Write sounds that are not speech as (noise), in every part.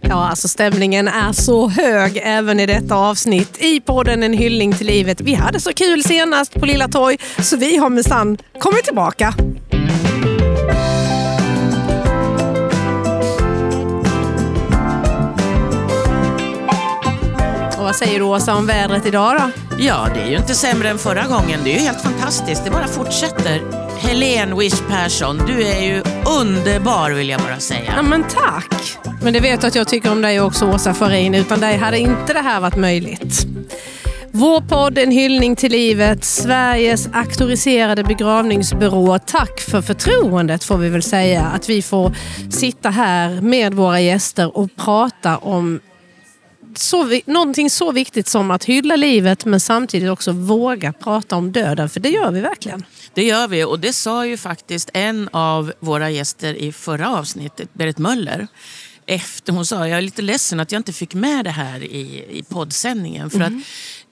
Ja, alltså stämningen är så hög även i detta avsnitt i podden En hyllning till livet. Vi hade så kul senast på Lilla Torg så vi har minsann kommit tillbaka. Och vad säger du Åsa om vädret idag då? Ja, det är ju inte sämre än förra gången. Det är ju helt fantastiskt. Det bara fortsätter. Helene Wish Persson, du är ju underbar vill jag bara säga. Ja men tack! Men det vet du att jag tycker om dig också Åsa Farin. Utan dig hade inte det här varit möjligt. Vår podd En hyllning till livet, Sveriges auktoriserade begravningsbyrå. Tack för förtroendet får vi väl säga. Att vi får sitta här med våra gäster och prata om så, någonting så viktigt som att hylla livet men samtidigt också våga prata om döden. För det gör vi verkligen. Det gör vi och det sa ju faktiskt en av våra gäster i förra avsnittet, Berit Möller. Efter hon sa, jag är lite ledsen att jag inte fick med det här i, i poddsändningen. För att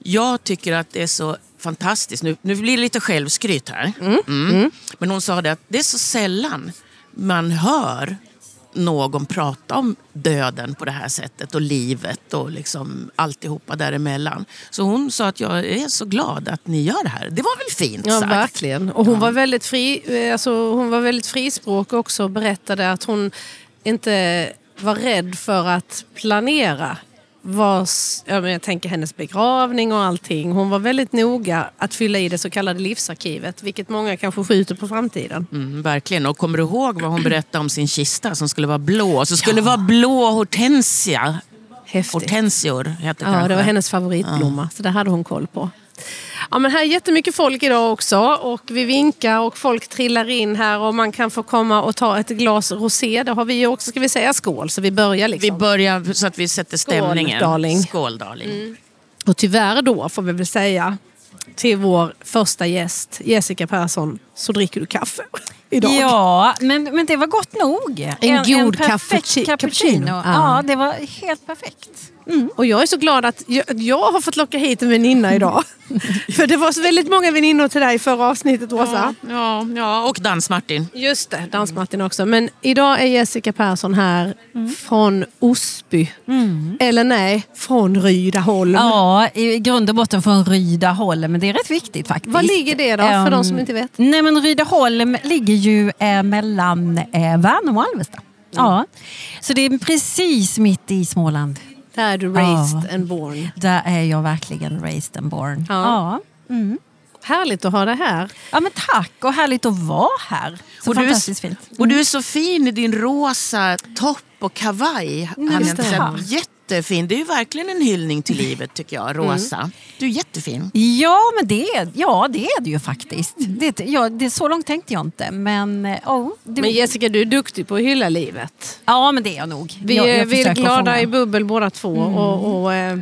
jag tycker att det är så fantastiskt. Nu, nu blir det lite självskryt här. Mm. Men hon sa det att det är så sällan man hör någon prata om döden på det här sättet och livet och liksom alltihopa däremellan. Så hon sa att jag är så glad att ni gör det här. Det var väl fint Ja, sagt? verkligen. Och hon, var väldigt fri, eh, alltså, hon var väldigt frispråkig också och berättade att hon inte var rädd för att planera ja, men jag tänker hennes begravning och allting. Hon var väldigt noga att fylla i det så kallade livsarkivet, vilket många kanske skjuter på framtiden. Mm, verkligen. Och kommer du ihåg vad hon berättade om sin kista som skulle vara blå? Så skulle det vara blå hortensia. Häftigt. Hortensior heter det Ja, kanske. det var hennes favoritblomma, så det hade hon koll på. Ja, men här är jättemycket folk idag också och vi vinkar och folk trillar in här och man kan få komma och ta ett glas rosé. Det har vi också, ska vi säga skål, så vi börjar Vi liksom. börjar så att vi sätter stämningen. darling. Skål, darling. Och tyvärr då, får vi väl säga, till vår första gäst, Jessica Persson, så dricker du kaffe (laughs) idag. Ja, men, men det var gott nog. En god perfekt cappucci- cappuccino. cappuccino. Ja. Ja, det var helt perfekt. Och jag är så glad att jag, jag har fått locka hit en väninna idag. (laughs) För det var så väldigt många väninnor till dig i förra avsnittet, Åsa. Ja, ja, och Dans-Martin. Just det, Dans-Martin också. Men idag är Jessica Persson här från Osby. Eller nej, från Rydaholm. Ja, i grund och botten från Rydaholm, men det är rätt viktigt faktiskt. Var ligger det då, för Ehm, de som inte vet? Nej, men Rydaholm ligger ju eh, mellan eh, Värnamo och Alvesta. Ja. Så det är precis mitt i Småland. Där är du raised and born. Där är jag verkligen raised and born. Ja. Ja. Mm. Härligt att ha det här. Ja, men tack och härligt att vara här. Så Och du är- fantastiskt fint. Och du är så fin i din rosa topp och kavaj. Är jättefin. Det är ju verkligen en hyllning till livet tycker jag, rosa. Du är jättefin. Ja, men det, är- ja, det är det ju faktiskt. Det, ja, det, så långt tänkte jag inte. Men, eh, oh, det, Men Jessica, du är duktig på att hylla livet. ja, men det är jag nog. Vi, jag, jag vi är glada i bubbel båda två. Och, och, eh,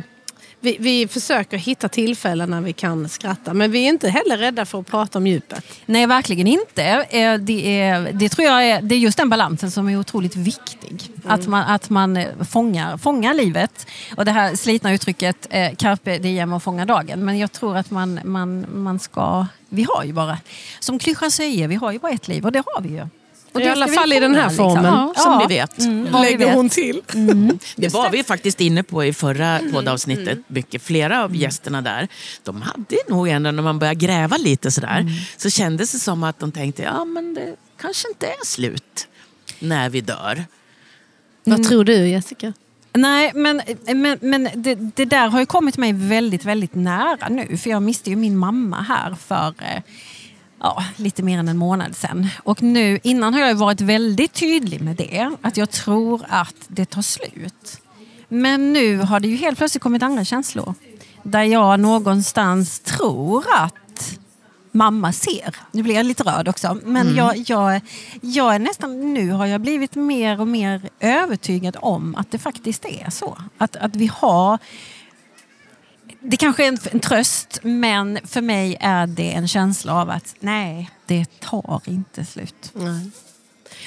vi, vi försöker hitta tillfällen när vi kan skratta. Men vi är inte heller rädda för att prata om djupet. Nej, verkligen inte. Eh, Det, är, det tror jag är, det är just den balansen som är otroligt viktig. Att man, att man eh, fångar, fångar livet. Och det här slitna uttrycket eh, carpe diem och fånga dagen. Men jag tror att man, man, man ska... Vi har ju bara, som klyschan säger, vi har ju bara ett liv och det har vi ju. Och I alla fall i den här fånga, formen, liksom. som Ja. vi vet. Mm, vi Lägger vet. hon till. Det var vi faktiskt inne på i förra poddavsnittet. Mycket. Flera av gästerna där, de hade nog ändå när man började gräva lite sådär, så kändes det som att de tänkte, ja men det kanske inte är slut när vi dör. Vad tror du Jessica? Nej, men, men, men det, det där har ju kommit mig väldigt, väldigt nära nu. För jag miste ju min mamma här för eh, ja, lite mer än en månad sedan. Och nu, innan har jag varit väldigt tydlig med det. Att jag tror att det tar slut. Men nu har det ju helt plötsligt kommit andra känslor. Där jag någonstans tror att mamma ser. Nu blir jag lite röd också. Men jag, jag, jag är nästan, nu har jag blivit mer och mer övertygad om att det faktiskt är så. Att, att vi har det kanske är en, en tröst, men för mig är det en känsla av att nej, det tar inte slut.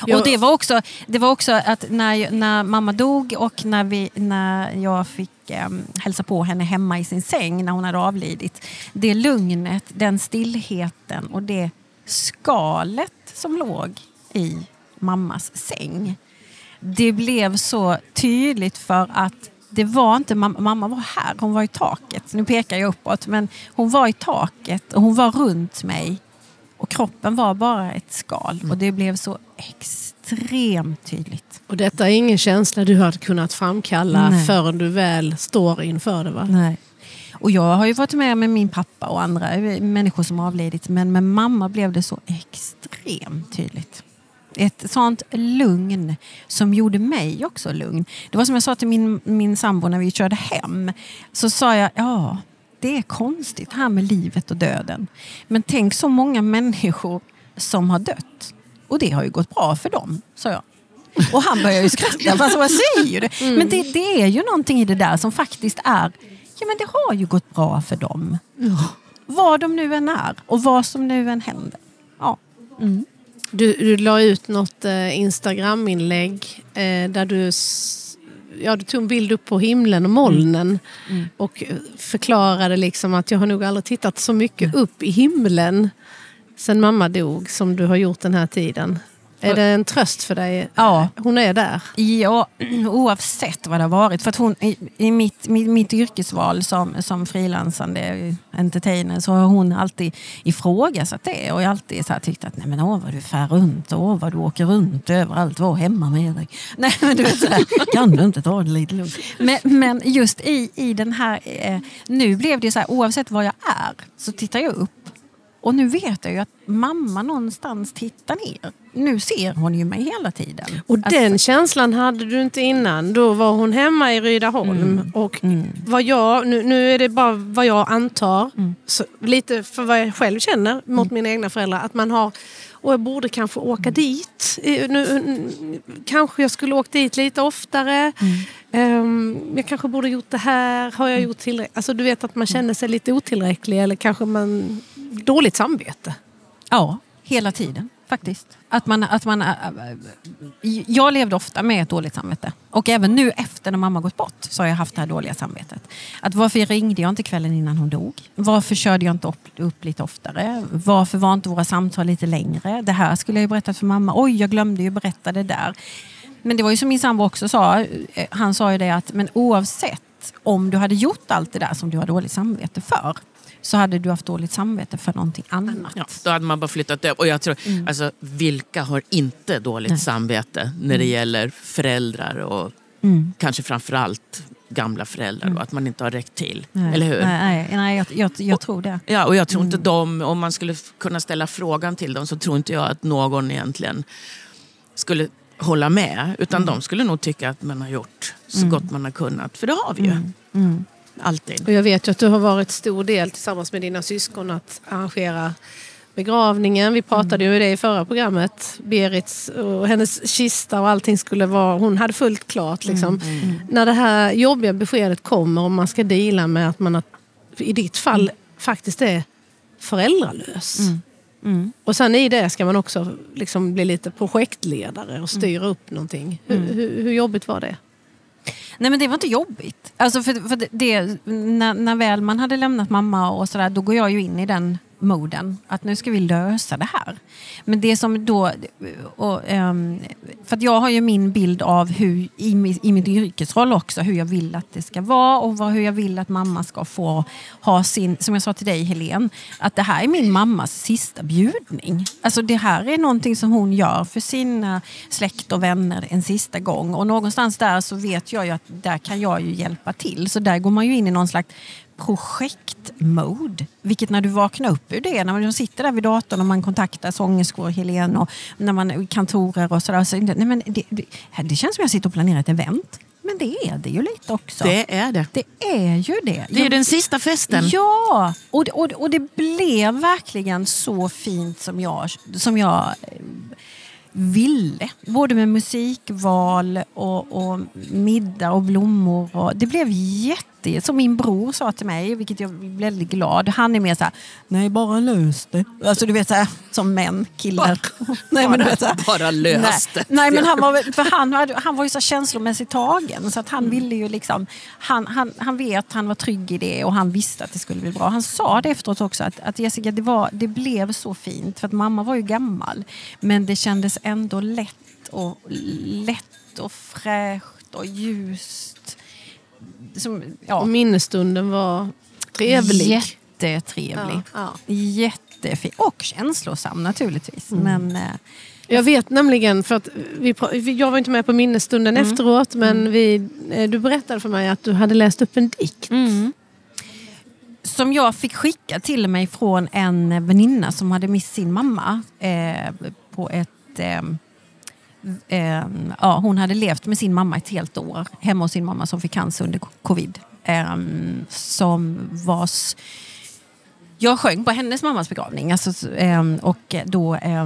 Jag- Och det var också, det var också att när, när mamma dog och när, vi, när jag fick eh, hälsa på henne hemma i sin säng när hon hade avlidit. Det lugnet, den stillheten och det skalet som låg i mammas säng. det blev så tydligt för att det var inte, mamma var här, hon var i taket. Nu pekar jag uppåt, men hon var i taket och hon var runt mig. Och kroppen var bara ett skal och det blev så extremt tydligt. Och detta är ingen känsla du hade kunnat framkalla Nej. förrän du väl står inför det va? Nej. Och jag har ju varit med med min pappa och andra människor som avlidit men med mamma blev det så extremt tydligt. Ett sånt lugn som gjorde mig också lugn. Det var som jag sa till min, min sambo när vi körde hem. Så sa jag, ja det är konstigt det här med livet och döden. Men tänk så många människor som har dött. Och det har ju gått bra för dem, sa jag. Och han började ju skratta. Fast jag säger det. Mm. Men det, det, är ju någonting i det där som faktiskt är, ja men det har ju gått bra för dem. Ja. Vad de nu än är och vad som nu än händer. Ja. Mm. Du, du la ut något eh, Instagram-inlägg eh, där du, ja, du tog en bild upp på himlen och molnen mm. Mm. och förklarade liksom att jag har nog aldrig tittat så mycket upp i himlen sen mamma dog som du har gjort den här tiden. Är det en tröst för dig? Ja. Hon är där? Ja, (clears throat) oavsett vad det har varit. För att hon, i, i mitt, mitt, mitt, yrkesval som, som frilansande entertainer så har hon alltid ifrågasatt det. Och jag alltid så tyckt att nej men åh vad du fär runt, åh vad du åker runt överallt, var hemma med dig. (laughs) Nej men du vet så här, (laughs) kan du inte ta det lite lugnt? Men, men just i, i den här, eh, nu blev det så här oavsett var jag är så tittar jag upp och nu vet jag ju att mamma någonstans tittar ner. Nu ser hon ju mig hela tiden. Och alltså. den känslan hade du inte innan. Då var hon hemma i Rydaholm. Mm. Och mm. Vad jag, nu, nu är det bara vad jag antar, mm. så, lite för vad jag själv känner mot mm. mina egna föräldrar. Att man har, och jag borde kanske åka mm. dit. Nu, kanske jag skulle åkt dit lite oftare. Um, jag kanske borde gjort det här. Har jag gjort tillräckligt? Alltså du vet att man känner sig lite otillräcklig eller kanske man dåligt samvete. Ja, hela tiden faktiskt. Att man, att man, äh, äh, jag levde ofta med ett dåligt samvete. Och även nu efter när mamma gått bort så har jag haft det här dåliga samvetet. Att varför ringde jag inte kvällen innan hon dog? Varför körde jag inte upp, upp lite oftare? Varför var inte våra samtal lite längre? Det här skulle jag ju berättat för mamma. Oj, jag glömde ju berätta det där. Men det var ju som min sambo också sa. Eh, han sa ju det att men oavsett om du hade gjort allt det där som du har dåligt samvete för så hade du haft dåligt samvete för någonting annat. Ja, då hade man bara flyttat över. Och jag tror, mm. alltså, vilka har inte dåligt Nej. samvete när det mm. gäller föräldrar och mm. kanske framförallt gamla föräldrar mm. och att man inte har räckt till. Nej. Eller hur? Nej, nej jag, jag, jag och, tror det. Ja, och jag tror inte mm. de, om man skulle kunna ställa frågan till dem så tror inte jag att någon egentligen skulle hålla med. Utan mm. de skulle nog tycka att man har gjort så mm. gott man har kunnat. För det har vi ju. Mm. Mm. Alltid. Och jag vet ju att du har varit stor del tillsammans med dina syskon att arrangera begravningen. Vi pratade ju om det i förra programmet. Berits och hennes kista och allting skulle vara... Hon hade fullt klart. Liksom. Mm, mm. När det här jobbiga beskedet kommer och man ska dela med att man har, i ditt fall mm. faktiskt är föräldralös. Mm. Mm. Och sen i det ska man också liksom bli lite projektledare och styra upp någonting. Hur, hur, hur jobbigt var det? Nej men det var inte jobbigt. Alltså för, för det, när, när väl man hade lämnat mamma och sådär, då går jag ju in i den moden. Att nu ska vi lösa det här. Men det som då... Och, um, för att jag har ju min bild av hur, i, i min yrkesroll också, hur jag vill att det ska vara och vad, hur jag vill att mamma ska få ha sin... Som jag sa till dig Helene, att det här är min mammas sista bjudning. Alltså det här är någonting som hon gör för sina släkt och vänner en sista gång. Och någonstans där så vet jag ju att där kan jag ju hjälpa till. Så där går man ju in i någon slags projektmode. Vilket när du vaknar upp ur det, när man sitter där vid datorn och man kontaktar sångerskor, Helene och när man kantorer och sådär. Så, nej men det, det, det känns som jag sitter och planerar ett event. Men det är det ju lite också. Det är det. Det är ju det. Det är jag, den sista festen. Ja, och, och, och det blev verkligen så fint som jag, som jag eh, ville. Både med musikval och, och middag och blommor. Och det blev jätte alltid, som min bror sa till mig, vilket jag blev väldigt glad. Han är mer så här, nej bara lös det. Alltså du vet så här, som män, killar. Bara, (laughs) nej, men, du vet, så här, bara lös det. Nej, men han var, för han, han var ju så känslomässigt tagen så att han mm. ville ju liksom, han, han, han vet, han var trygg i det och han visste att det skulle bli bra. Han sa det efteråt också att, att Jessica, det, var, det blev så fint för att mamma var ju gammal men det kändes ändå lätt och lätt och fräscht och ljust. Som, ja, minnesstunden var trevlig. Jättetrevlig. Ja, Jättefin. Och känslosam naturligtvis. Mm. Men, eh, Jag vet nämligen, för att vi, jag var inte med på minnesstunden Mm. efteråt, men vi, eh, du berättade för mig att du hade läst upp en dikt. Mm. som jag fick skicka till mig från en väninna som hade mist sin mamma eh, på ett... Eh, eh, ja, hon hade levt med sin mamma ett helt år hemma hos sin mamma som fick cancer under covid. Eh, som vars... Jag sjöng på hennes mammas begravning alltså, eh, och då eh,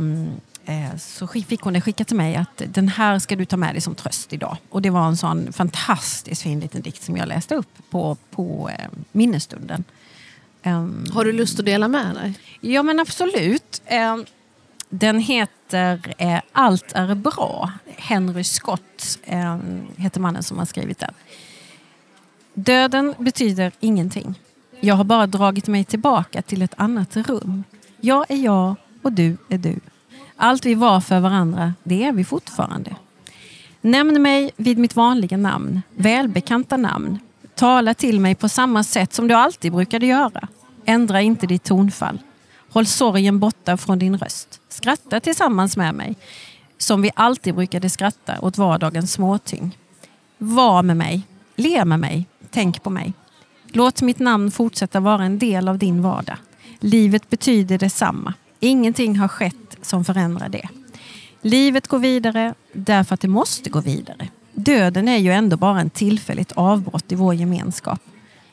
eh, så fick hon det skickat till mig att den här ska du ta med dig som tröst idag. Och det var en sån fantastiskt fin liten dikt som jag läste upp på, på eh, minnesstunden. Ehm, Har du lust att dela med dig? Ja men absolut. Den heter eh, Allt är bra. Henry Scott eh, heter mannen som har skrivit den. Döden betyder ingenting. Jag har bara dragit mig tillbaka till ett annat rum. Jag är jag och du är du. Allt vi var för varandra, det är vi fortfarande. Nämn mig vid mitt vanliga namn, välbekanta namn. Tala till mig på samma sätt som du alltid brukade göra. Ändra inte ditt tonfall. Håll sorgen borta från din röst. Skratta tillsammans med mig, som vi alltid brukade skratta åt vardagens småting. Var med mig, le med mig, tänk på mig. Låt mitt namn fortsätta vara en del av din vardag. Livet betyder detsamma. Ingenting har skett som förändrar det. Livet går vidare därför att det måste gå vidare. Döden är ju ändå bara en tillfälligt avbrott i vår gemenskap.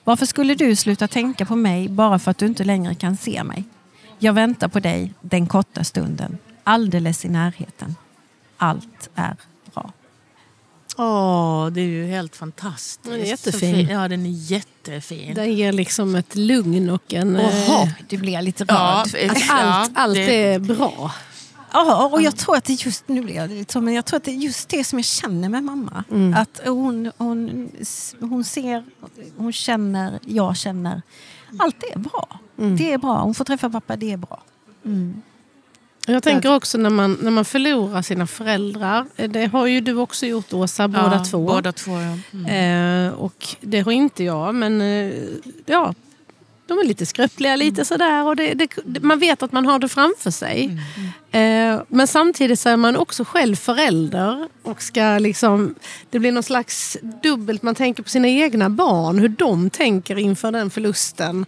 Varför skulle du sluta tänka på mig bara för att du inte längre kan se mig? Jag väntar på dig den korta stunden, alldeles i närheten. Allt är bra. Åh, det är ju helt fantastiskt. Den är jättefin. fin. Ja, den är jättefin. Den ger liksom ett lugn och en... eh, Oho, du blir lite Ja, rörd. Att allt, allt det- är bra. Ja, och jag tror att det just nu blir jag lite så, men jag tror att det är just det som jag känner med mamma. Att hon, hon, hon ser, hon känner, jag känner. Allt är bra. Det är bra. Hon får träffa pappa, det är bra. Jag tänker också när man, när man förlorar sina föräldrar. eh, Det har ju du också gjort Åsa, båda ja, två. Båda två, ja. Mm. Eh, och det har inte jag, men eh, ja, de är lite skröpliga, lite sådär. Och det, det, man vet att man har det framför sig. Eh, men samtidigt så är man också själv förälder. Och ska liksom, det blir någon slags dubbelt, man tänker på sina egna barn, hur de tänker inför den förlusten.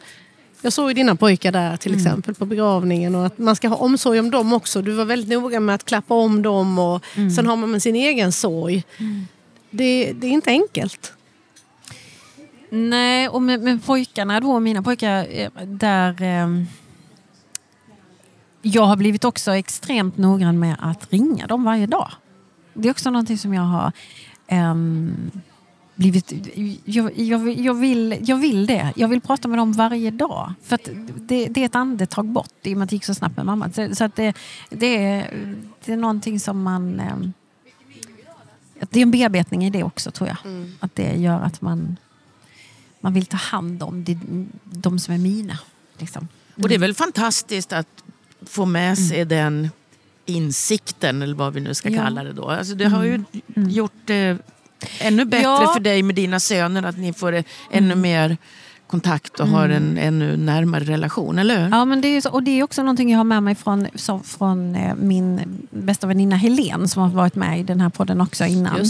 Jag såg ju dina pojkar där till exempel på begravningen och att man ska ha omsorg om dem också. Du var väldigt noga med att klappa om dem och sen har man med sin egen sorg. Det, det är inte enkelt. Nej, och med, med pojkarna då, mina pojkar, eh, där... Eh, jag har blivit också extremt noggrann med att ringa dem varje dag. Det är också någonting som jag har ehm, blivit... Jag, jag, jag, vill, jag vill det. Jag vill prata med dem varje dag. För att det, det är ett andetag bort i och med att det gick så snabbt med mamma. Så, så att det, det, är, det är någonting som man... att det är en bearbetning i det också tror jag. Att det gör att man man vill ta hand om det, de som är mina. Liksom. Och det är väl fantastiskt att få med sig den insikten, eller vad vi nu ska Ja. kalla det då. Alltså det har ju gjort det ännu bättre Ja. för dig med dina söner, att ni får eh, ännu mer kontakt och har en ännu närmare relation, eller hur? Ja, men det är, så- och det är också någonting jag har med mig från, som, från eh, min bästa väninna Helen som har varit med i den här podden också innan.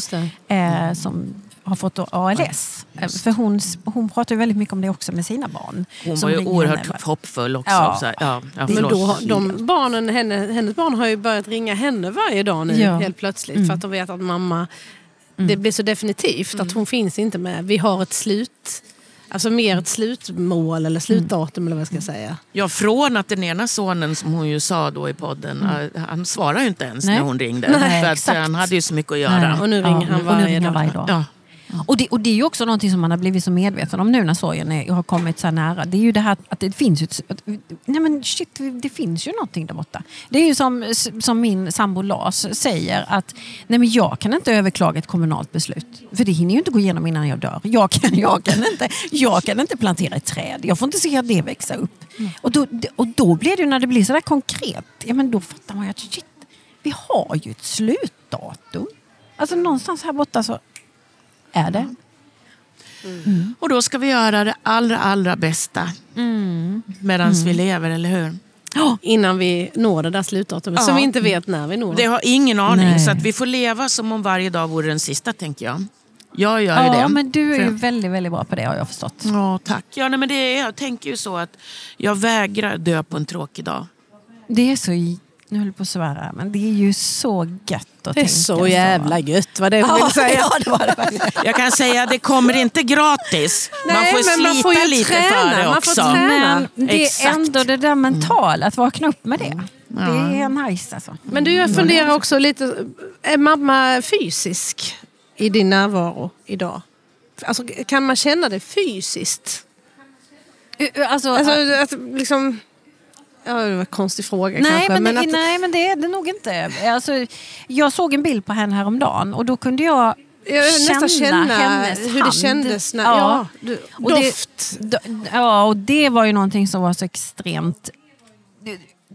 Eh, som har fått ALS. Eh, För hon, hon pratar ju väldigt mycket om det också med sina barn. Hon som var ju oerhört henne. hoppfull också. Ja. Så här, ja, ja, Men då, de barnen, henne, hennes barn har ju börjat ringa henne varje dag nu Ja. Mm. helt plötsligt. För att de vet att mamma, det blir så definitivt att hon finns inte med. Vi har ett slut, alltså mer ett slutmål eller slutdatum eller vad jag ska säga. Ja, från att den ena sonen, som hon ju sa då i podden, eh, han svarar ju inte ens Nej. när hon ringde. Nej, för att eh, exakt. han hade ju så mycket att göra. Nej. Och nu ringer han och nu varje ringer han dag. varje dag. Ja. Och det, och det är ju också någonting som man har blivit så medveten om nu när sorgen är, har kommit så här nära. Det är ju det här att det finns ju att, nej men shit, det finns ju någonting där borta. Det är ju som, som min sambo Lars säger att nej men jag kan inte överklaga ett kommunalt beslut. För det hinner ju inte gå igenom innan jag dör. Jag kan, (laughs) jag kan, inte, jag kan inte plantera ett träd. Jag får inte se det växa upp. Och, då, och då blir det ju när det blir så där konkret, ja men då fattar man ju att shit, vi har ju ett slutdatum. Alltså någonstans här borta så är det. Och då ska vi göra det allra, allra bästa medan vi lever, eller hur? Innan vi når det där slutdatumet Ja. som vi inte vet när vi når. Det har ingen aning, Nej. så att vi får leva som om varje dag vore den sista, tänker jag. Jag gör ju det. Ja, men du är ju väldigt, väldigt bra på det har jag förstått. Ja, tack. Ja, nej, men det är, jag tänker ju så att jag vägrar dö på en tråkig dag. Det är så, nu höll jag på att svära, men det är ju så gött att Det är tänka så jävla gött vad det jag vill (laughs) säga. Ja, det var det. Jag kan säga att det kommer inte gratis. man Nej, får men slita man får ju lite träna, för det man också. får träna. Men det är Exakt. ändå det där mentala, att vakna upp med det. Det är nice alltså. Men du, jag funderar också lite, är mamma fysisk i din närvaro idag? Alltså, kan man känna det fysiskt? Alltså, Alltså, att liksom... Ja, det var en konstig fråga nej, kanske. men, det, att, nej, men det är det nog inte. Alltså, jag såg en bild på henne häromdagen och då kunde jag jag nästan känna hennes hur det hand. kändes. När, Ja. ja. Och det- doft. D- Ja, och det var ju någonting som var så extremt eh,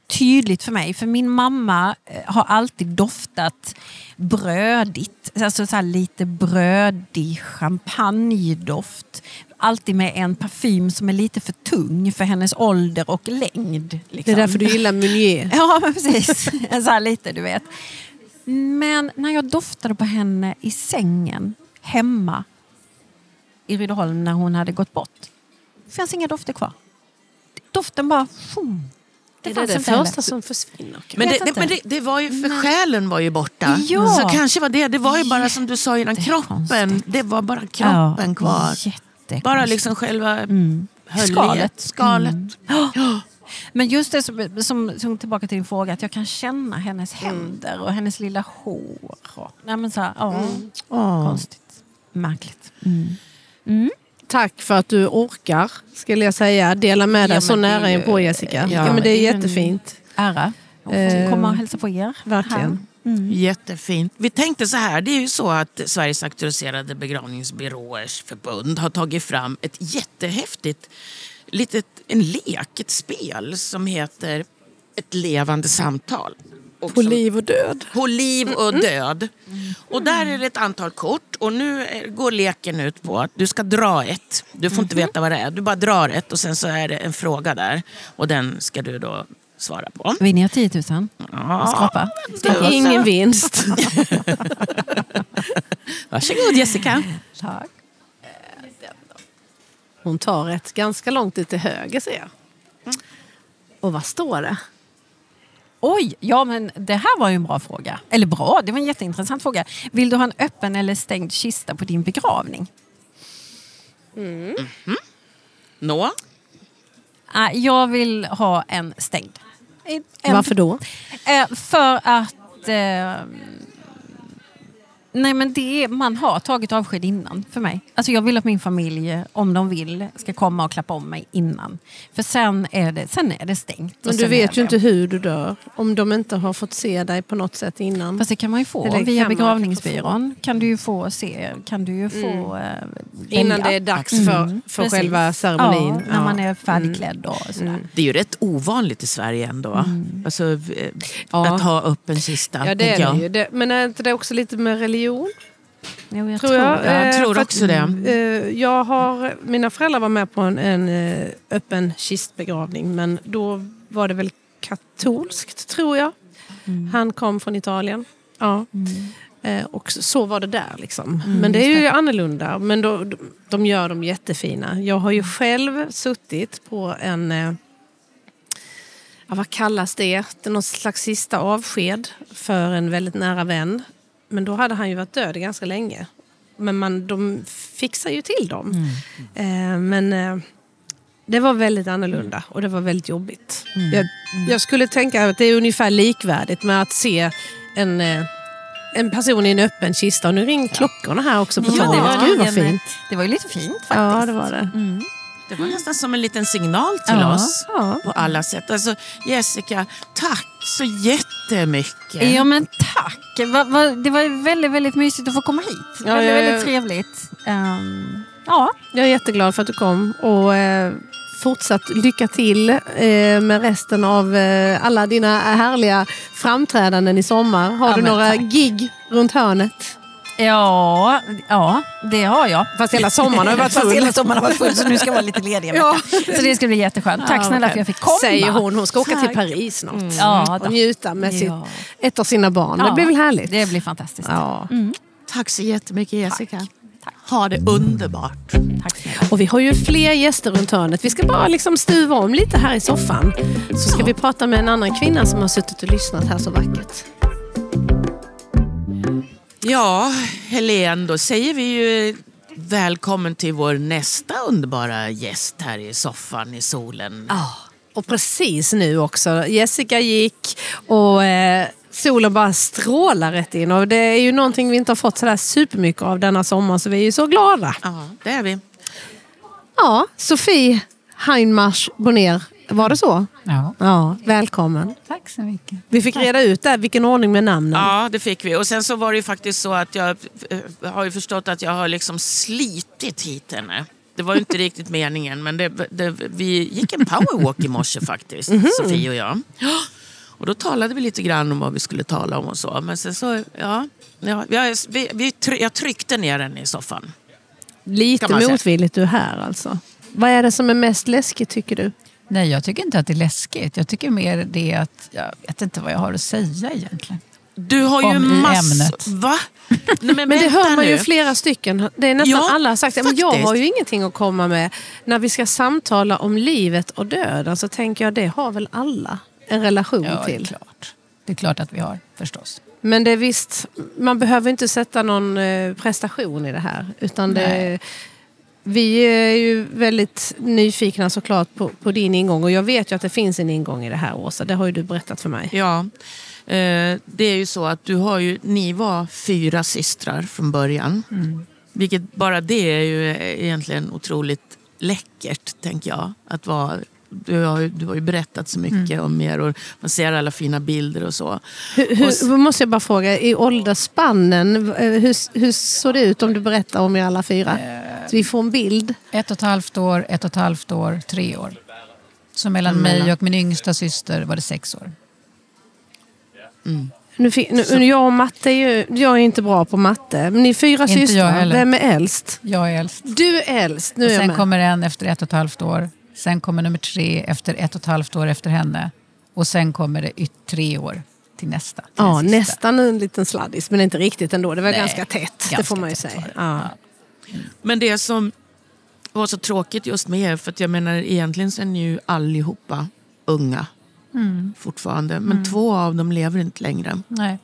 tydligt för mig. För min mamma eh, har alltid doftat brödigt. Alltså så lite brödig champagnedoft. Alltid med en parfym som är lite för tung för hennes ålder och längd. Det Liksom. är därför du gillar Meunier. (laughs) Ja, men precis. så här lite, du vet. Men när jag doftade på henne i sängen hemma i Rydöholm när hon hade gått bort. Det fanns inga dofter kvar. Doften bara... Fum. Det är det heller. första som försvinner. Men, det, det, men det, det var ju för själen var ju borta. Ja. Så kanske var det. Det var ju bara som du sa innan, kroppen. konstigt. Det var bara kroppen kvar. Jättekonstigt. Bara liksom själva höljet, Skalet. skalet. (gasps) Men just det som, som, som tillbaka till din fråga, att jag kan känna hennes händer och hennes lilla hår. Och, nej men så här, ja, konstigt. Märkligt. Tack för att du orkar, skulle jag säga, dela med dig Ja, så det nära ju- inpå Jessica. ja, Ja, men det är det jättefint. Ära. Och Eh, komma och hälsa på er. verkligen. Här. Jättefint. Vi tänkte så här, det är ju så att Sveriges auktoriserade begravningsbyråers förbund har tagit fram ett jättehäftigt litet, en lek, ett spel som heter Ett levande samtal. Och På som- liv och död. På liv och död. Och där är det ett antal kort och nu går leken ut på att du ska dra ett. Du får inte veta vad det är. Du bara drar ett och sen så är det en fråga där och den ska du då svara på. Vinner jag 10 000? Ja, är ingen vinst. (laughs) Varsågod Jessica. Tack. Hon tar ett ganska långt ut till höger ser jag. Och vad står det? Oj, ja men det här var ju en bra fråga. Eller bra, det var en jätteintressant fråga. Vill du ha en öppen eller stängd kista på din begravning? Nå? Nej, jag vill ha en stängd. Varför då? Eh, för att... Eh, Eh, nej men det är, man har tagit avsked innan för mig. Alltså jag vill att min familj, om de vill, ska komma och klappa om mig innan. För sen är det, sen är det stängt. Men du vet ju inte hur du dör. Om de inte har fått se dig på något sätt innan. Fast det kan man ju få. Eller Via begravningsbyrån kan du ju få se, kan du ju få eh, Innan välja. det är dags för, för Precis. själva ceremonin. Ja, när man är färdigklädd och sådär. Det är ju rätt ovanligt i Sverige ändå. Alltså, eh, Ja. Att ha upp en kista. Ja, det är det ju. Det, men är inte det också lite med religion? Jo, jag Tror jag. det. Jag Eh, tror också att, det. Eh, jag har, mina föräldrar var med på en, en eh, öppen kistbegravning men då var det väl katolskt tror jag. Han kom från Italien. Ja. Eh, och så- var det där liksom. men det är ju annorlunda. Men då, de gör dem jättefina. Jag har ju själv suttit på en eh, vad kallas det? Det någon slags sista avsked för en väldigt nära vän. Men då hade han ju varit död ganska länge. Men man, de fixar ju till dem. Eh, men eh, det var väldigt annorlunda och det var väldigt jobbigt. Jag, jag skulle tänka att det är ungefär likvärdigt med att se en, eh, en person i en öppen kista. Och nu ringer klockorna här också på Ja, det var Gud vad fint. Det var ju lite fint faktiskt. Ja, det var det. Det var nästan som en liten signal till Ja. oss Ja. på alla sätt. Alltså, Jessica, tack så jättemycket. Ja men tack! Va, va, det var väldigt, väldigt mysigt att få komma hit. Ja, väldigt, ja, ja. väldigt trevligt. Ehm, ja, Jag är jätteglad för att du kom och eh, fortsatt lycka till eh, med resten av eh, alla dina härliga framträdanden i sommar. Har Ja, du några tack. gig runt hörnet? Ja, ja, det har jag. Fast hela sommaren har varit (laughs) Fast full. hela sommaren har varit full så nu ska jag vara lite ledig en Ja. vecka. Så det ska bli jätteskönt. Tack Ja, snälla för att jag fick komma. Säger hon. Hon ska åka till Tack. Paris snart. Ja, och njuta med sitt, Ja. ett av sina barn. Det Ja, blir väl härligt? Det blir fantastiskt. Ja. Tack så jättemycket Jessica. Tack. Ha det underbart. Och vi har ju fler gäster runt hörnet. Vi ska bara liksom stuva om lite här i soffan. Så ska vi prata med en annan kvinna som har suttit och lyssnat här så vackert. Ja, Helene, då säger vi ju välkommen till vår nästa underbara gäst här i soffan i solen. Ja, och precis nu också. Jessica gick och eh, solen bara strålar rätt in. Och det är ju någonting vi inte har fått sådär supermycket av denna sommar så vi är ju så glada. Ja, det är vi. Ja, Sofie Heinmarsch Bonner, var det så? Ja, Ja, välkommen. tack så mycket. Vi fick reda ut där vilken ordning med namnen. Ja, det fick vi. Och sen så var det ju faktiskt så att jag eh, har ju förstått att jag har liksom slitit hit henne. Det var ju inte riktigt (laughs) meningen, men det, det, vi gick en powerwalk i morse faktiskt, Sofie och jag. Och då talade vi lite grann om vad vi skulle tala om och så. Men sen så, ja, ja jag, vi, vi, jag tryckte ner henne i soffan. Lite motvilligt du är här alltså. Vad är det som är mest läskigt tycker du? Nej, jag tycker inte att det är läskigt. Jag tycker mer det att jag vet inte vad jag har att säga egentligen. Du har ju Om massor... Va? Nej, men (laughs) Men det hör man nu. ju flera stycken. Det är nästan Ja, alla har sagt. Men jag har ju ingenting att komma med. När vi ska samtala om livet och döden så tänker jag det har väl alla en relation Ja, det är till. klart. Det är klart att vi har, förstås. Men det är visst, man behöver inte sätta någon eh, prestation i det här. Utan det, Nej. Vi är ju väldigt nyfikna såklart på, på din ingång. Och jag vet ju att det finns en ingång i det här Åsa. Det har ju du berättat för mig. Ja, eh, det är ju så att du har ju, ni var fyra systrar från början. Vilket bara det är ju egentligen otroligt läckert, tänker jag. Att vara, du, har, ju- du har ju berättat så mycket om er och man ser alla fina bilder och så. Hur, Och hur, måste jag bara fråga, i åldersspannen, eh, hur, hur såg det ut om du berättar om er alla fyra? Så vi får en bild. Ett och ett halvt år, ett och ett halvt år, tre år. Så mellan mig och min yngsta syster var det sex år. Nu, fi- nu, nu, jag och matte är ju, jag är inte bra på matte. Men ni är fyra Inte systrar. Vem är äldst? Jag är äldst. Du är äldst. Nu Och sen kommer en efter ett och ett halvt år. Sen kommer nummer tre efter ett och ett halvt år efter henne. Och sen kommer det yt- tre år till nästa. till Ja, nästan en liten sladdis, men inte riktigt ändå. Det var Nej, ganska tätt, det ganska får man ju säga. det. Ja. Men det som var så tråkigt just med er, för att jag menar egentligen så är ni ju allihopa unga fortfarande. Men två av dem lever inte längre. Nej.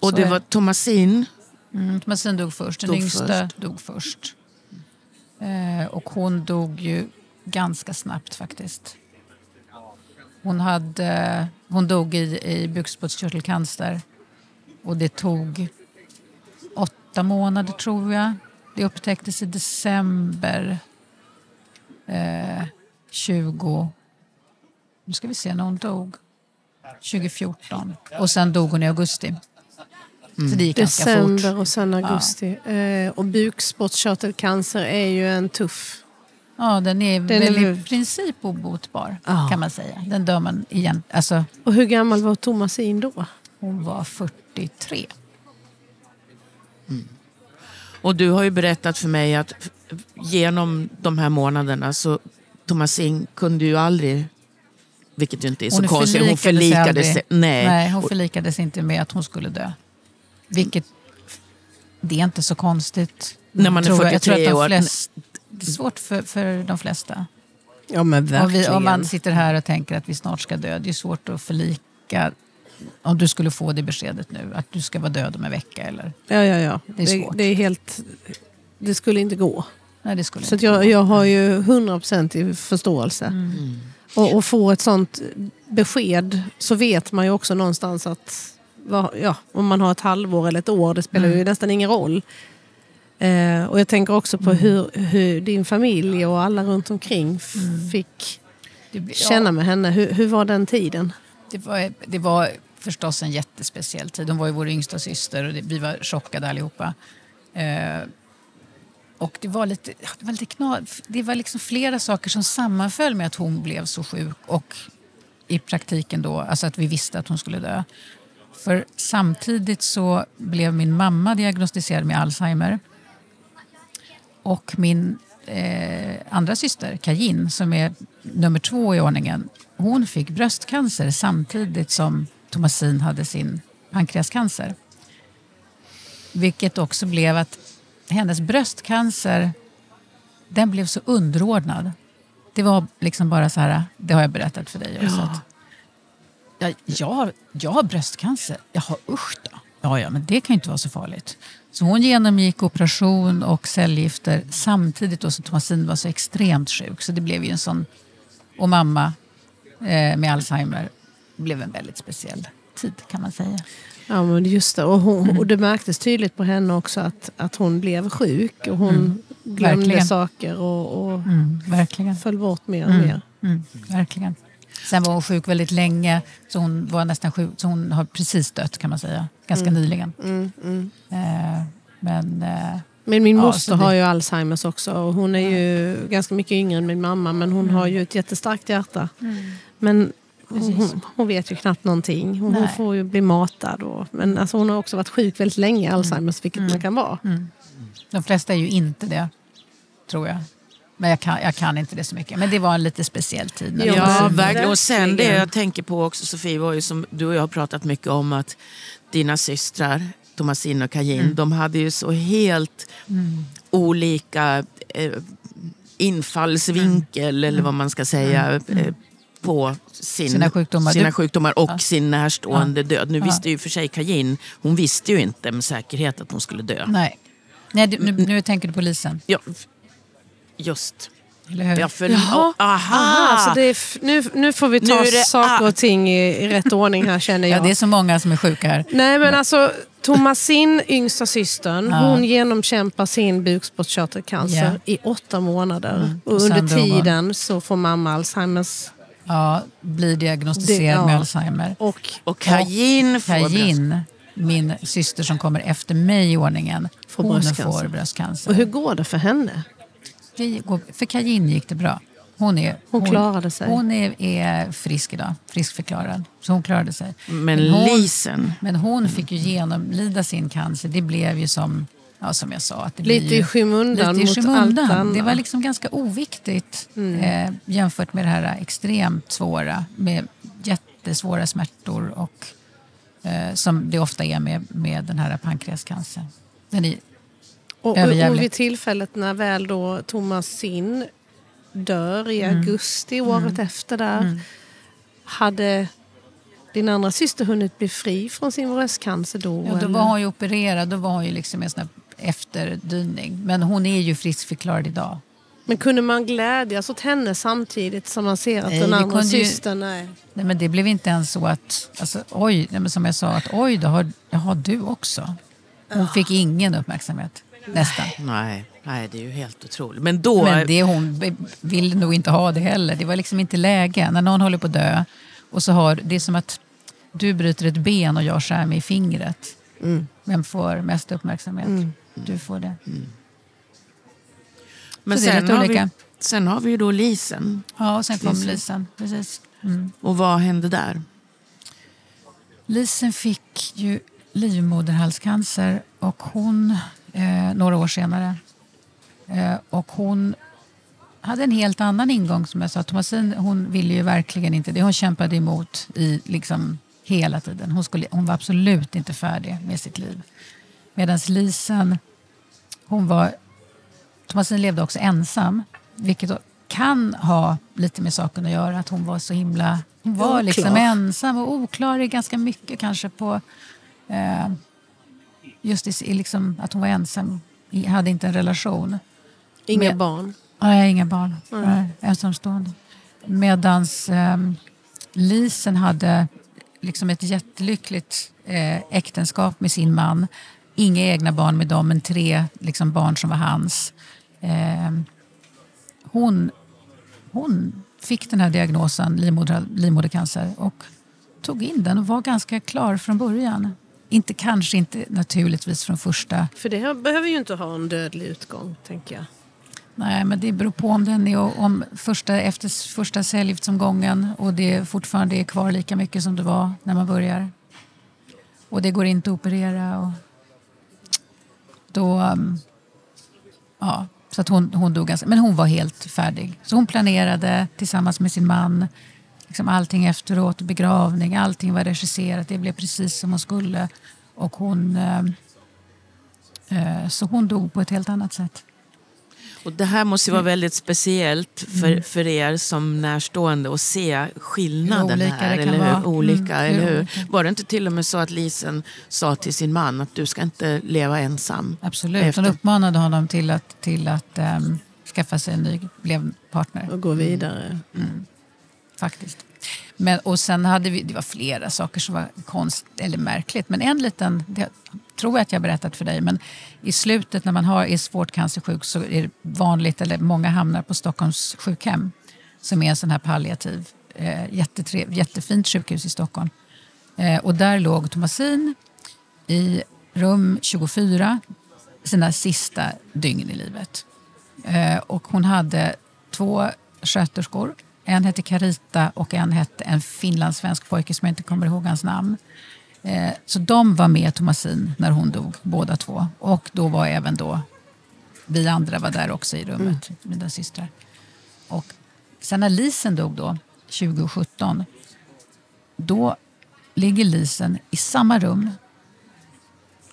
Och Så det är var Thomasin, Mm, Thomasin dog först. Den Dog yngsta först. dog först. Eh, och hon dog ju ganska snabbt faktiskt. Hon, hade, hon dog i, i bukspottkörtelcancer. Och det tog åtta månader tror jag. Det upptäcktes i december eh, 20... Nu ska vi se när hon dog. 2014. Och sen dog hon i augusti. Så det gick ganska fort. December och sen augusti. Eh, och bukspottkörtelcancer är ju en tuff... Ja, den är Den är väl i väl- princip obotbar Ja. kan man säga. Den dör man igen. Alltså, Och hur gammal var Thomasin då? hon var 43. Och du har ju berättat för mig att genom de här månaderna så Thomasin kunde ju aldrig, vilket ju inte är så Hon konstigt, hon förlikade förlikade sig. Nej. Nej, hon förlikades inte med att hon skulle dö. Vilket, det är inte så konstigt. När man är tror jag. Jag tror att 43 de år. flest, det är svårt för, för de flesta. Ja men Om, verkligen. vi, om man sitter här och tänker att vi snart ska dö, det är svårt att förlika om du skulle få det beskedet nu, att du ska vara död om en vecka. Eller, Ja, ja, ja. Det är det, svårt. det är helt... Det skulle inte gå. nej, det skulle Så inte jag, gå. jag har ju 100% i förståelse. Mm. Och, och få ett sånt besked så vet man ju också någonstans att ja, om man har ett halvår eller ett år, det spelar Mm. ju nästan ingen roll. Eh, och jag tänker också på hur, hur din familj och alla runt omkring f- fick Det blir- känna med henne. Hur, hur var den tiden? Det var, det var förstås en jättespeciell tid. Hon var ju vår yngsta syster och det, vi var chockade allihopa. Eh, och det var lite, det var lite kna, Det var liksom flera saker som sammanföll med att hon blev så sjuk och i praktiken då, alltså att vi visste att hon skulle dö. För samtidigt så blev min mamma diagnostiserad med Alzheimer. Och min eh, andra syster, Kajin, som är nummer två i ordningen, hon fick bröstcancer samtidigt som Thomasin hade sin pankreascancer. Vilket också blev att hennes bröstcancer den blev så underordnad. Det var liksom bara så här, det har jag berättat för dig också. Ja, jag, har, jag har bröstcancer. Jaha, usch då. Ja, ja, men det kan ju inte vara så farligt. Så hon genomgick operation och cellgifter samtidigt då som Thomasin var så extremt sjuk. Så det blev ju en sån... Och mamma med Alzheimer blev en väldigt speciell tid kan man säga. Ja, men just det. Och, hon, och det märktes tydligt på henne också att, att hon blev sjuk. Och hon Mm. glömde Verkligen. saker och, och Mm, verkligen. föll bort mer och Mm. mer. Mm, verkligen. Sen var hon sjuk väldigt länge, så hon var nästan sjuk, så hon har precis dött kan man säga. Ganska nyligen. Mm, mm. Eh, men eh, Men min Ja, moster så det- har ju Alzheimers också. Och hon är ju ganska mycket yngre än min mamma. Men hon Mm. har ju ett jättestarkt hjärta. Men hon, hon, vet ju knappt någonting. Hon, hon Nej. får ju bli matad. Och, men alltså hon har också varit sjuk väldigt länge, Alzheimers, vilket man kan vara. de flesta är ju inte det, tror jag. Men jag kan, jag kan inte det så mycket. Men det var en lite speciell tid. när Ja, det Ja, verkligen. Och sen det jag tänker på också Sofie var ju som du och jag har pratat mycket om att dina systrar Thomasin och Kajin, de hade ju så helt olika eh, infallsvinkel eller vad man ska säga eh, på sin, Sina sjukdomar. sina sjukdomar och Ja. sin närstående död. Nu Ja. visste ju för sig Kajin, hon visste ju inte med säkerhet att hon skulle dö. Nej, Nej du, nu, nu tänker du på Lisen, Ja, just. eller hur? Ja, för, Jaha. aha! Aha, så det är f- nu, nu får vi ta det- saker och ting i, i rätt ordning här känner jag. Ja, det är så många som är sjuka här. Nej men alltså Thomasin, yngsta systern, Ja. hon genomkämpar sin bukspottkörtelcancer Ja. Mm. i åtta månader. Och Och under tiden så får mamma Alzheimers. Ja, blir diagnostiserad Det- ja. med Alzheimer. Och Och Kajin får Kajin, min syster som kommer efter mig i ordningen, Får hon bröstcancer. får bröstcancer. och hur går det för henne? Det går, för Kajin gick det bra. Hon, är, Hon klarade sig. Hon är, är frisk idag, friskförklarad. Så hon klarade sig. Men hon, Lisen, men hon fick ju genomlida sin cancer. Det blev ju som, ja, som jag sa. Att det blir Lite ju, i skymundan lite i mot allt skymundan. Det var liksom ganska oviktigt Mm. eh, jämfört med det här extremt svåra med jättesvåra smärtor och eh, som det ofta är med, med den här pankreascancern. Den är, Och, och, vid tillfället när väl då Thomasin dör i Mm. augusti året efter där. Hade din andra syster hunnit bli fri från sin bröstcancer då? ja, då var hon ju opererad, då var hon ju liksom en sån efterdyning. Men hon är ju friskförklarad idag. Men kunde man glädjas åt henne samtidigt som man ser att Nej, den andra ju- systern är... Nej, men det blev inte ens så att, alltså, oj, nej, men som jag sa, att oj, då har, jaha, du också. Hon fick ingen uppmärksamhet, nästan. nej, nej, det är ju helt otroligt. Men då, Men det hon vill nog inte ha det heller. Det var liksom inte läge. När någon håller på att dö och så har, det är som att du bryter ett ben och jag skär mig i fingret. Vem får mest uppmärksamhet? Du får det. men så det är sen, har vi, sen har vi ju då Lisen. Ja, och sen kom Lisen. Lisen. Precis. Mm. Och vad hände där? Lisen fick ju livmoderhalscancer och hon, eh, några år senare. Eh, och hon hade en helt annan ingång som jag sa. Thomasin hon ville ju verkligen inte det. Hon kämpade emot i liksom hela tiden. Hon, skulle, hon var absolut inte färdig med sitt liv. Medan Lisen, hon var... Thomasin levde också ensam, vilket kan ha lite med saken att göra. Att hon var så himla... Hon var Oklar. liksom ensam och oklar i ganska mycket kanske på... Eh, just i, liksom att hon var ensam, hade inte en relation. Inga Men- barn. Nej, inga barn. Nej, ensamstående. Medan um, Lisen hade liksom ett jättelyckligt eh, äktenskap med sin man. Inga egna barn med dem, men tre liksom, barn som var hans. Ehm, hon, hon fick den här diagnosen, livmoder, livmodercancer, och tog in den och var ganska klar från början. Inte, kanske inte naturligtvis från första För det här behöver ju inte ha en dödlig utgång, tänker jag. Nej, men det beror på om den är om första, efter första cellgiftsomgången och det fortfarande är kvar lika mycket som det var när man börjar. Och det går inte att operera. Och då, um, ja, så att hon, hon dog ganska, men hon var helt färdig. Så hon planerade tillsammans med sin man liksom allting efteråt, begravning, allting var regisserat. Det blev precis som hon skulle. Och hon, eh, eh, så hon dog på ett helt annat sätt. Och det här måste ju vara väldigt speciellt för, Mm. för er som närstående att se skillnaden Hur olika här. eller hur? vara. Olika, Mm, eller hur olika. Var det inte till och med så att Lisen sa till sin man att du ska inte leva ensam? Absolut. Efter. Hon uppmanade honom till att, till att ehm, skaffa sig en ny levpartner. Och gå vidare. Faktiskt. Men, och sen hade vi, det var flera saker som var konst, eller märkligt. Men en liten, det tror jag att jag har berättat för dig, men i slutet när man har, är svårt cancersjuk så är det vanligt, eller många hamnar på Stockholms sjukhem som är en sån här palliativ, eh, jättetre, jättefint sjukhus i Stockholm. Eh, och där låg Thomasin i rum 24 sina sista dygn i livet. Eh, och hon hade två sköterskor. En hette Carita och en hette en finlandssvensk pojke som jag inte kommer ihåg hans namn. Eh, så de var med Thomasin när hon dog, båda två. Och då var även då vi andra var där också i rummet, mina systrar. Och sen när Lisen dog då, 2017, då ligger Lisen i samma rum.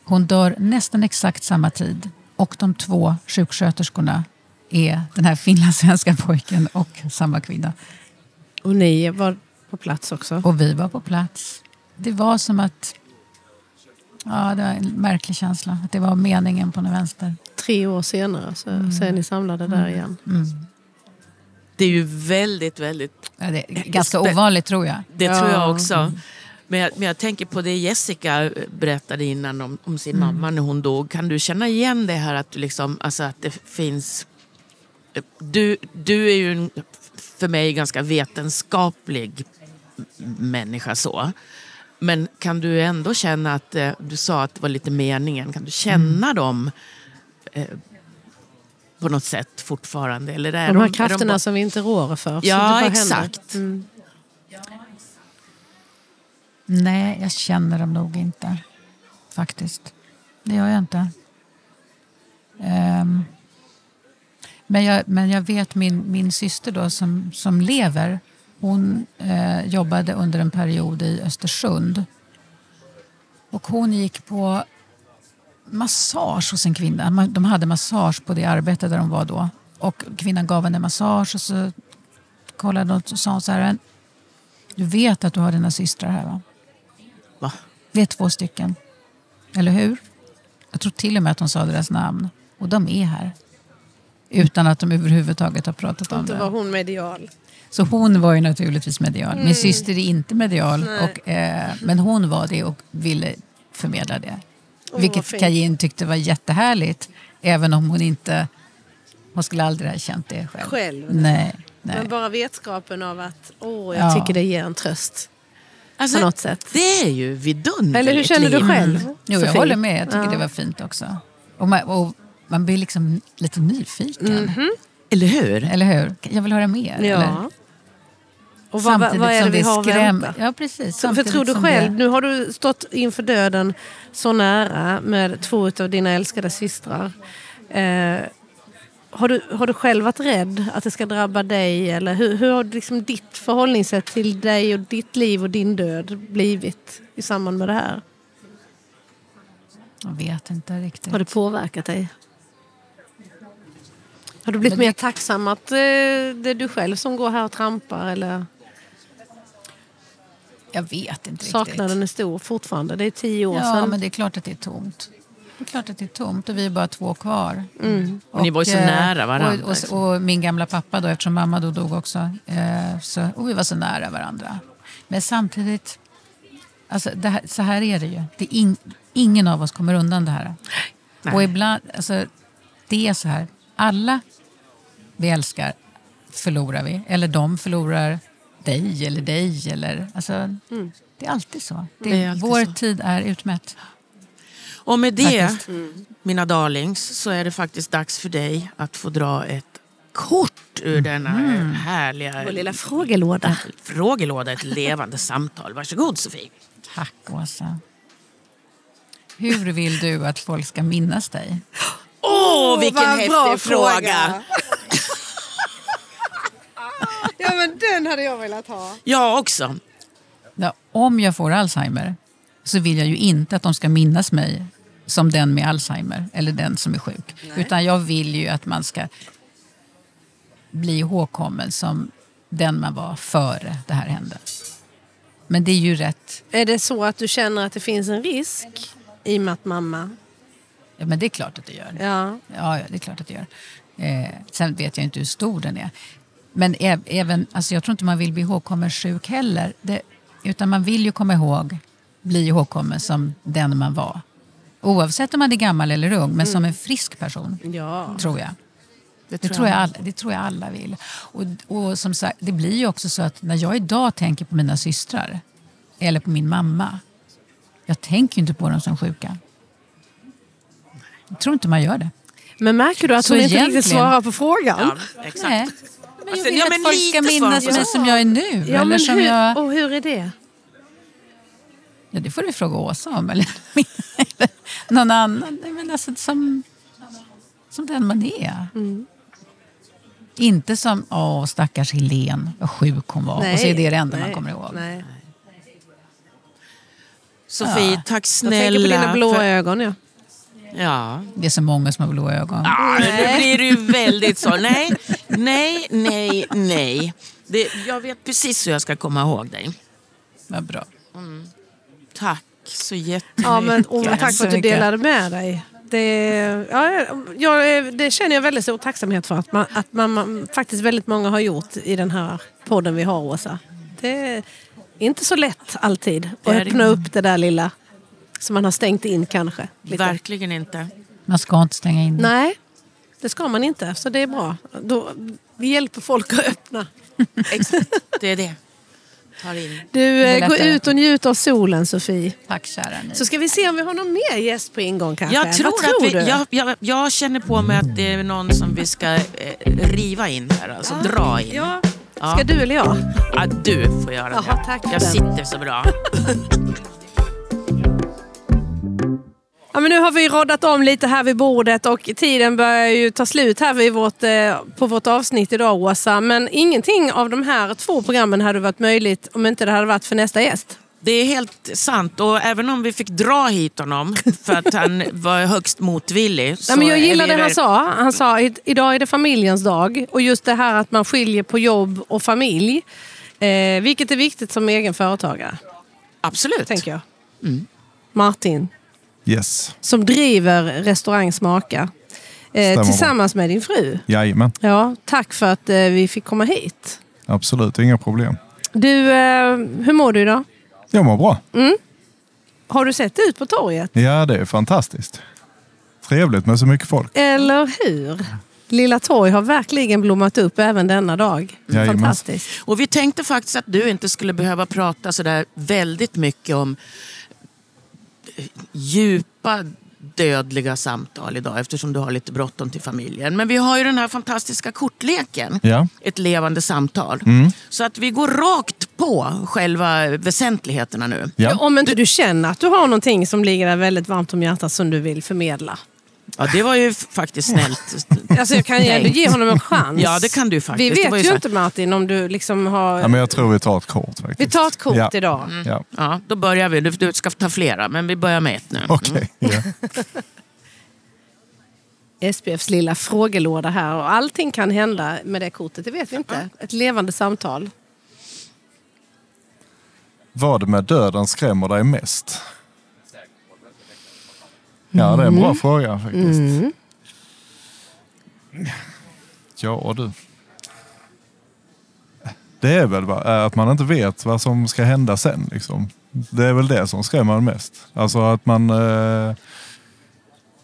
Hon dör nästan exakt samma tid och de två sjuksköterskorna är den här finlandssvenska pojken och samma kvinna. Och ni var på plats också. Och vi var på plats. Det var som att... Ja, det var en märklig känsla. Att det var meningen på något vänster. Tre år senare så, så är ni samlade där igen. Det är ju väldigt, väldigt... Ja, det är ganska ovanligt tror jag. Det tror Ja. jag också. Men jag, men jag tänker på det Jessica berättade innan om, om sin mamma när hon dog. Kan du känna igen det här att, du liksom, alltså att det finns... Du, du är ju en, för mig ganska vetenskaplig människa så. Men kan du ändå känna att, eh, du sa att det var lite meningen, kan du känna dem eh, på något sätt fortfarande? Eller är De här är krafterna bara- som vi inte rår för. Ja, exakt. Mm. Nej, jag känner dem nog inte. Faktiskt. Det gör jag inte. Ehm, men, jag, men jag vet min, min syster då som, som lever. Hon eh, jobbade under en period i Östersund. Och hon gick på massage hos en kvinna. De hade massage på det arbete där de var då. Och kvinnan gav henne massage och så kollade hon och sa så här. Du vet att du har dina systrar här va? Va? Det är två stycken. Eller hur? Jag tror till och med att hon sa deras namn. Och de är här. Utan att de överhuvudtaget har pratat om Inte var det. hon medial. Så hon var ju naturligtvis medial. Min syster är inte medial. Och, eh, men hon var det och ville förmedla det. vad Vilket. Kajin tyckte var jättehärligt. Även om hon inte... Hon skulle aldrig ha känt det själv. Själv? Nej. nej. Men bara vetskapen av att åh, jag Ja. tycker det ger en tröst. Alltså, På något sätt. Det är ju vidunderligt Eller hur känner du själv? Jo, jag Sofie? håller med. Jag tycker Ja. det var fint också. Och och man blir liksom lite nyfiken. Eller hur? Eller hur? Jag vill höra mer. Eller? Ja. Och vad, Samtidigt vad är det som vi har att skräm- vänta? Ja, precis. För, för tror du själv, det- nu har du stått inför döden så nära med två av dina älskade systrar. Eh, har, du, har du själv varit rädd att det ska drabba dig? Eller hur, hur har liksom ditt förhållningssätt till dig och ditt liv och din död blivit i samband med det här? Jag vet inte riktigt. Har det påverkat dig? Har du blivit Men mer det- tacksam att eh, det är du själv som går här och trampar? Eller Jag vet inte saknaden riktigt. är stor fortfarande? Det är tio år Ja, sedan. men det är klart att det är tomt. Det är klart att det är tomt och vi är bara två kvar. Och ni var ju så eh, nära varandra, Och, liksom. och, och min gamla pappa då, eftersom mamma då dog också. Eh, så, och vi var så nära varandra. Men samtidigt, alltså, det här, så här är det ju. Det är in, ingen av oss kommer undan det här. Nej. Och ibland, alltså, det är så här. Alla vi älskar förlorar vi. Eller de förlorar dig eller dig. Eller, alltså, Det är alltid så. Det, Det är alltid vår så. tid är utmätt. Och med det, Faktiskt. mina darlings, så är det faktiskt dags för dig att få dra ett kort ur denna härliga Vår lilla frågelåda. frågelåda. Ett levande (laughs) samtal. Varsågod Sofie. Tack Åsa. Hur vill du att folk ska minnas dig? (gasps) Åh, vilken vad häftig bra fråga! (laughs) ja, men den hade jag velat ha. Jag också. Ja, om jag får Alzheimer så vill jag ju inte att de ska minnas mig som den med Alzheimer eller den som är sjuk. Utan jag vill ju att man ska bli ihågkommen som den man var före det här hände. Men det är ju rätt. Är det så att du känner att det finns en risk i och med att mamma... Ja, men det är klart att det gör. Ja. Ja, det är klart att det gör. Eh, sen vet jag inte hur stor den är. Men äv- även, alltså jag tror inte man vill bli ihågkommen sjuk heller. Det, utan man vill ju komma ihåg, bli ihågkommen som den man var. Oavsett om man är gammal eller ung, men som en frisk person. ja. Tror jag. Det tror jag, alla, det tror jag alla vill. Och, och som sagt, det blir ju också så att när jag idag tänker på mina systrar eller på min mamma. Jag tänker ju inte på dem som sjuka. Jag tror inte man gör det. Men märker du att Så hon inte egentligen- riktigt svarar på frågan? Ja, exakt. Nej. Men jag Alltså, vill ja, att folk ska minnas mig som jag är nu. Ja, eller men som hur, jag, Och hur är det? ja, det får du fråga Åsa om. Eller någon annan. Nej, Men alltså, som, som den man är. Mm. Inte som, åh stackars Helen, vad sjuk hon var. och så är det det enda man nej, kommer ihåg. Nej. Sofie, tack Jag tänker snälla. på dina blåa för- ögon. Ja. Ja. Det är så många som har blåa ögon. Ah, nu blir det ju väldigt så. Nej, nej, nej, nej. Det, jag vet precis hur jag ska komma ihåg dig. Vad bra. Tack så jättemycket. Ja, men, och tack för att du delade med dig. Det, ja, jag, det känner jag väldigt stor tacksamhet för att, man, att man, man, faktiskt väldigt många har gjort i den här podden vi har, Åsa. Det är inte så lätt alltid att öppna upp det där lilla som man har stängt in kanske. Lite. Verkligen inte. Man ska inte stänga in. Nej, det ska man inte. Så det är bra. Då, vi hjälper folk att öppna. (laughs) Exakt, det är det. Du, eh, gå ut och njut av solen, Sofie. Tack kära ni. Så ska vi se om vi har någon mer gäst på ingång kanske. Jag tror, tror att vi, jag, jag, jag känner på mig att det är någon som vi ska eh, riva in här, alltså dra in. Ja. Ja. Ska du eller jag? Ja, du får göra Jaha, det. tack jag den. sitter så bra. (laughs) Ja, men nu har vi roddat om lite här vid bordet och tiden börjar ju ta slut här vid vårt, eh, på vårt avsnitt idag Åsa. Men ingenting av de här två programmen hade varit möjligt om inte det hade varit för nästa gäst. Det är helt sant. Och även om vi fick dra hit honom för att han (laughs) var högst motvillig. Så Nej, men jag gillar det han sa. Han sa idag är det familjens dag. Och just det här att man skiljer på jobb och familj. Eh, vilket är viktigt som egen företagare, Absolut. tänker jag. Mm. Martin, Yes, som driver restaurang Smaka. Eh, bra. tillsammans med din fru. jajamän. Ja, tack för att eh, vi fick komma hit. Absolut, inga problem. Du, eh, hur mår du idag? Jag mår bra. Har du sett ut på torget? Ja, det är fantastiskt. Trevligt med så mycket folk. Eller hur? Lilla Torg har verkligen blommat upp även denna dag. Jajamän. Fantastiskt. Och vi tänkte faktiskt att du inte skulle behöva prata så där väldigt mycket om djupa dödliga samtal idag eftersom du har lite bråttom till familjen. Men vi har ju den här fantastiska kortleken. Ja. Ett levande samtal. Mm. Så att vi går rakt på själva väsentligheterna nu. Ja. Om inte du känner att du har någonting som ligger där väldigt varmt om hjärtat som du vill förmedla. Ja, det var ju faktiskt snällt. (laughs) Alltså jag kan ju ändå ge honom en chans. Ja, det kan du faktiskt. Vi Det var vet ju ju inte Martin om du liksom har... ja, men jag tror vi tar ett kort faktiskt. Vi tar ett kort ja. idag. Ja. Ja, då börjar vi. Du, ska ta flera, men vi börjar med ett nu. Okej. Ja. (laughs) SPFs lilla frågelåda här och allting kan hända med det kortet, det vet vi inte. Ett levande samtal. Vad med döden skrämmer dig mest? Ja, det är en bra fråga faktiskt. Ja du. Det är väl va, att man inte vet vad som ska hända sen. Liksom. Det är väl det som skrämmer mest. Alltså att man... Eh,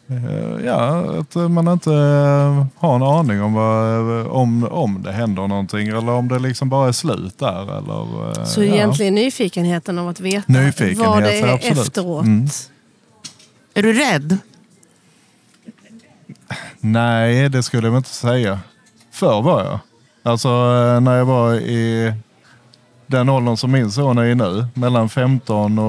eh, ja, att man inte eh, har en aning om, vad, om, om det händer någonting eller om det liksom bara är slut där. Eller, eh, Så ja. egentligen nyfikenheten av att veta vad det är absolut. efteråt. Mm. Är du rädd? Nej, det skulle jag inte säga. Förr var jag. Alltså eh, när jag var i den åldern som min son är i nu, mellan 15 och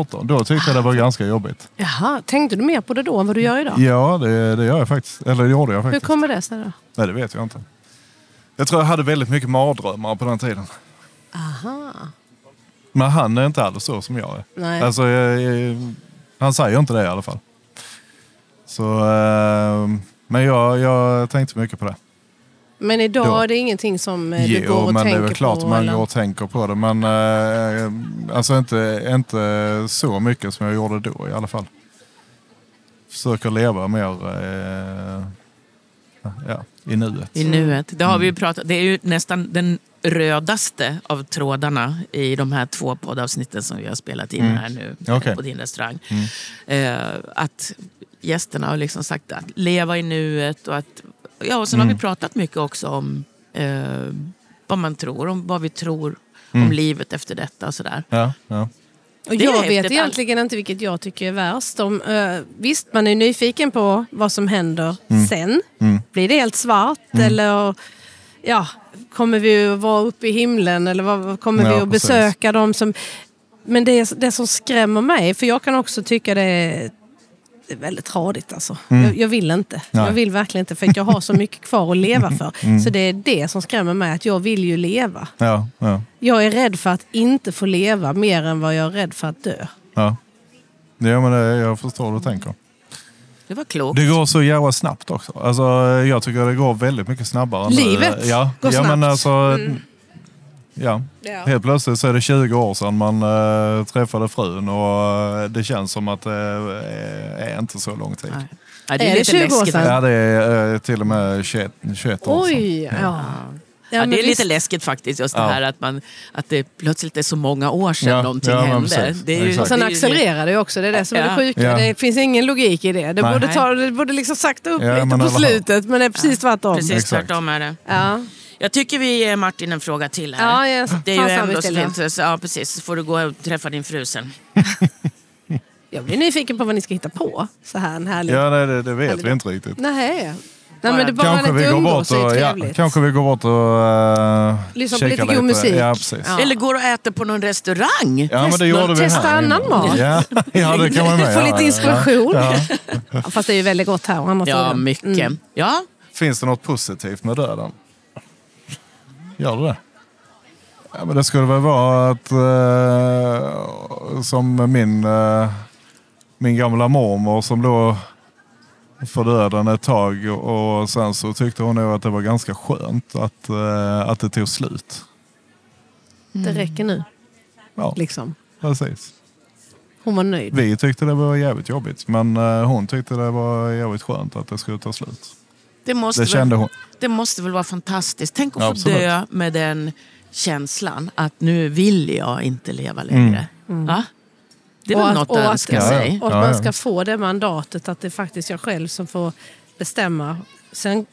18, då tyckte jag det var ganska jobbigt. Jaha, tänkte du mer på det då än vad du gör idag? Ja, det, det gör jag faktiskt. Eller det gjorde jag Hur faktiskt. kommer det sig då? Nej, det vet jag inte. Jag tror jag hade väldigt mycket mardrömmar på den tiden. Aha. Men han är inte alls så som jag är. Nej. Alltså, jag, jag, han säger inte det i alla fall. Så, eh, men jag, jag tänkte mycket på det. Men idag Då. är det ingenting som eh, du går Jo, och men det tänker är väl klart på? man eller? går och tänker på det. Men eh, alltså inte, inte så mycket som jag gjorde då i alla fall. Försöker leva mer eh, ja, i nuet. I nuet. Det har vi Mm. ju pratat Det är ju nästan den rödaste av trådarna i de här två poddavsnitten som vi har spelat in Mm. här nu Okej. på din restaurang. Mm. Eh, att gästerna har liksom sagt att leva i nuet och att... Ja, och sen har Mm. vi pratat mycket också om eh, vad man tror, om vad vi tror Mm. om livet efter detta och sådär. Ja, ja. Och jag vet egentligen inte vilket jag tycker är värst. Om, eh, visst, man är nyfiken på vad som händer sen. Mm. Blir det helt svart eller ja, kommer vi att vara uppe i himlen eller vad, kommer Ja, vi att precis. besöka dem som... Men det, är- det som skrämmer mig, för jag kan också tycka det är, det är väldigt tradigt alltså. Jag, jag vill inte. Mm. Nej. Jag vill verkligen inte för att jag har så mycket kvar att leva för. (laughs) Mm. Så det är det som skrämmer mig, att jag vill ju leva. ja, ja, Jag är rädd för att inte få leva mer än vad jag är rädd för att dö. ja. ja men det, jag förstår vad du tänker. Det var klokt. Det går så jävla snabbt också. Alltså, jag tycker det går väldigt mycket snabbare. Livet ja, går ja, Men snabbt. alltså, ja. Ja. Helt plötsligt så är det 20 år sedan man äh, träffade frun och eh, det känns som att det är inte så lång tid. Nej. Ja, Är det lite 20 år läskigt. sedan? Ja, det är eh, till och med 21, 21 år sedan. Oj, ja. Ja. Ja, det är visst. lite läskigt faktiskt, just det här att, man, att det plötsligt är så många år sedan Ja, någonting hände. Det är ju. Och sen accelererar det också, det är det som är det sjuka. Ja. Det finns ingen logik i det. Det Nej. borde, ta, det borde liksom sakta upp Ja, lite på slutet, men det är precis tvärtom. Precis tvärtom är det. Ja. Jag tycker vi ger Martin en fråga till här. Ja, jag, Det är ju ändå fint. Så, ja, precis. Så får du gå och träffa din fru sen. (laughs) Jag blir nyfiken på vad ni ska hitta på. Så här en härlig... Ja, nej, det, det vet Härligt. vi inte riktigt. Nej. Nej, men det bara Kanske vi, lite går bort och, ja, kanske vi går bort och uh, Lyssna på lite god musik. Ja, precis. Ja. Eller går och äter på någon restaurang. Ja, men det gjorde vi Testa här annan mat. Ja, ja, det kan man med Få göra. lite inspiration. Ja. Ja, fast det är ju väldigt gott här å andra Ja, mycket. Mm. Ja, Finns det något positivt med döden? Gör det det? Ja, men det skulle väl vara att eh, som min, eh, min gamla mormor som låg för döden ett tag och sen så tyckte hon nog att det var ganska skönt att, eh, att det tog slut. Det räcker nu. Ja, Liksom. precis. Hon var nöjd. Vi tyckte det var jävligt jobbigt men eh, hon tyckte det var jävligt skönt att det skulle ta slut. det måste, Det kände väl, hon. det måste väl vara fantastiskt. Tänk att Ja, få absolut. dö med den känslan att nu vill jag inte leva längre. Va? Det är väl att- något att att- önska ja. sig. Och att man ska få det mandatet att det faktiskt är jag själv som får bestämma. Sen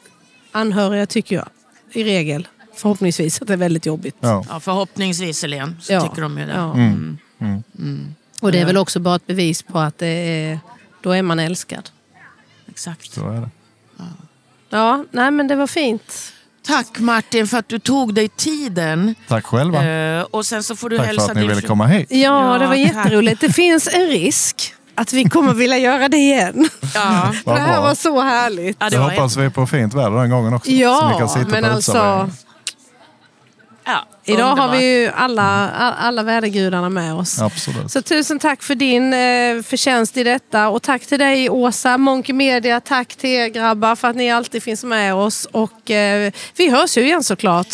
anhöriga tycker jag i regel, förhoppningsvis, att det är väldigt jobbigt. Ja. Ja, förhoppningsvis, Helene, så Ja. tycker de ju det. Ja. Mm. Mm. Mm. Och det är väl också bara ett bevis på att det är, då är man älskad. Exakt. Så är det. Ja, nej men det var fint. Tack Martin för att du tog dig tiden. Tack själva. Eh, och sen så får du Tack hälsa för att ni ville komma hit. Ja, Ja, det var tack. jätteroligt. Det finns en risk att vi kommer vilja göra det igen. Ja. (laughs) Det här var så härligt. Ja, var hoppas vi på fint väder den gången också. så ni Ja, kan sitta men på alltså... uteserveringen. Idag har underbart. vi ju alla, all- alla vädergudarna med oss. Absolut. Så tusen tack för din eh, förtjänst i detta. Och tack till dig Åsa, Monkey Media. Tack till er grabbar för att ni alltid finns med oss. Och eh, vi hörs ju igen såklart.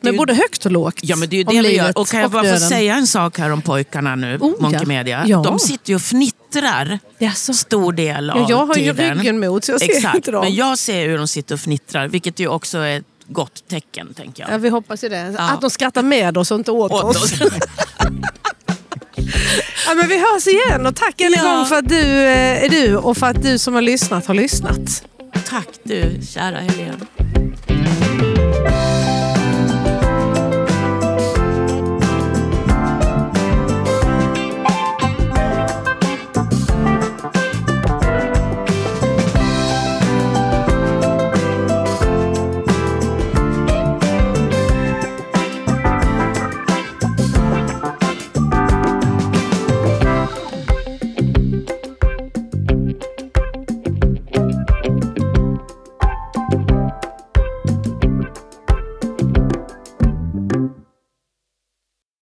Med ju- både högt och lågt. Ja, men det är ju det vi gör. Och kan jag och bara få säga en sak här om pojkarna nu, Oh, ja. Monkey Media? Ja. De sitter ju och fnittrar Jaså? stor del av Ja, jag har ju tiden. ryggen mot så jag ser Exakt, inte dem. men jag ser hur de sitter och fnittrar, vilket ju också är gott tecken, tänker jag. Ja, vi hoppas ju det. Ja. Att de skrattar med oss och inte åt, åt oss. (laughs) ja, men vi hörs igen och tack en ja. gång för att du eh, är du och för att du som har lyssnat har lyssnat. Tack du, kära Helene.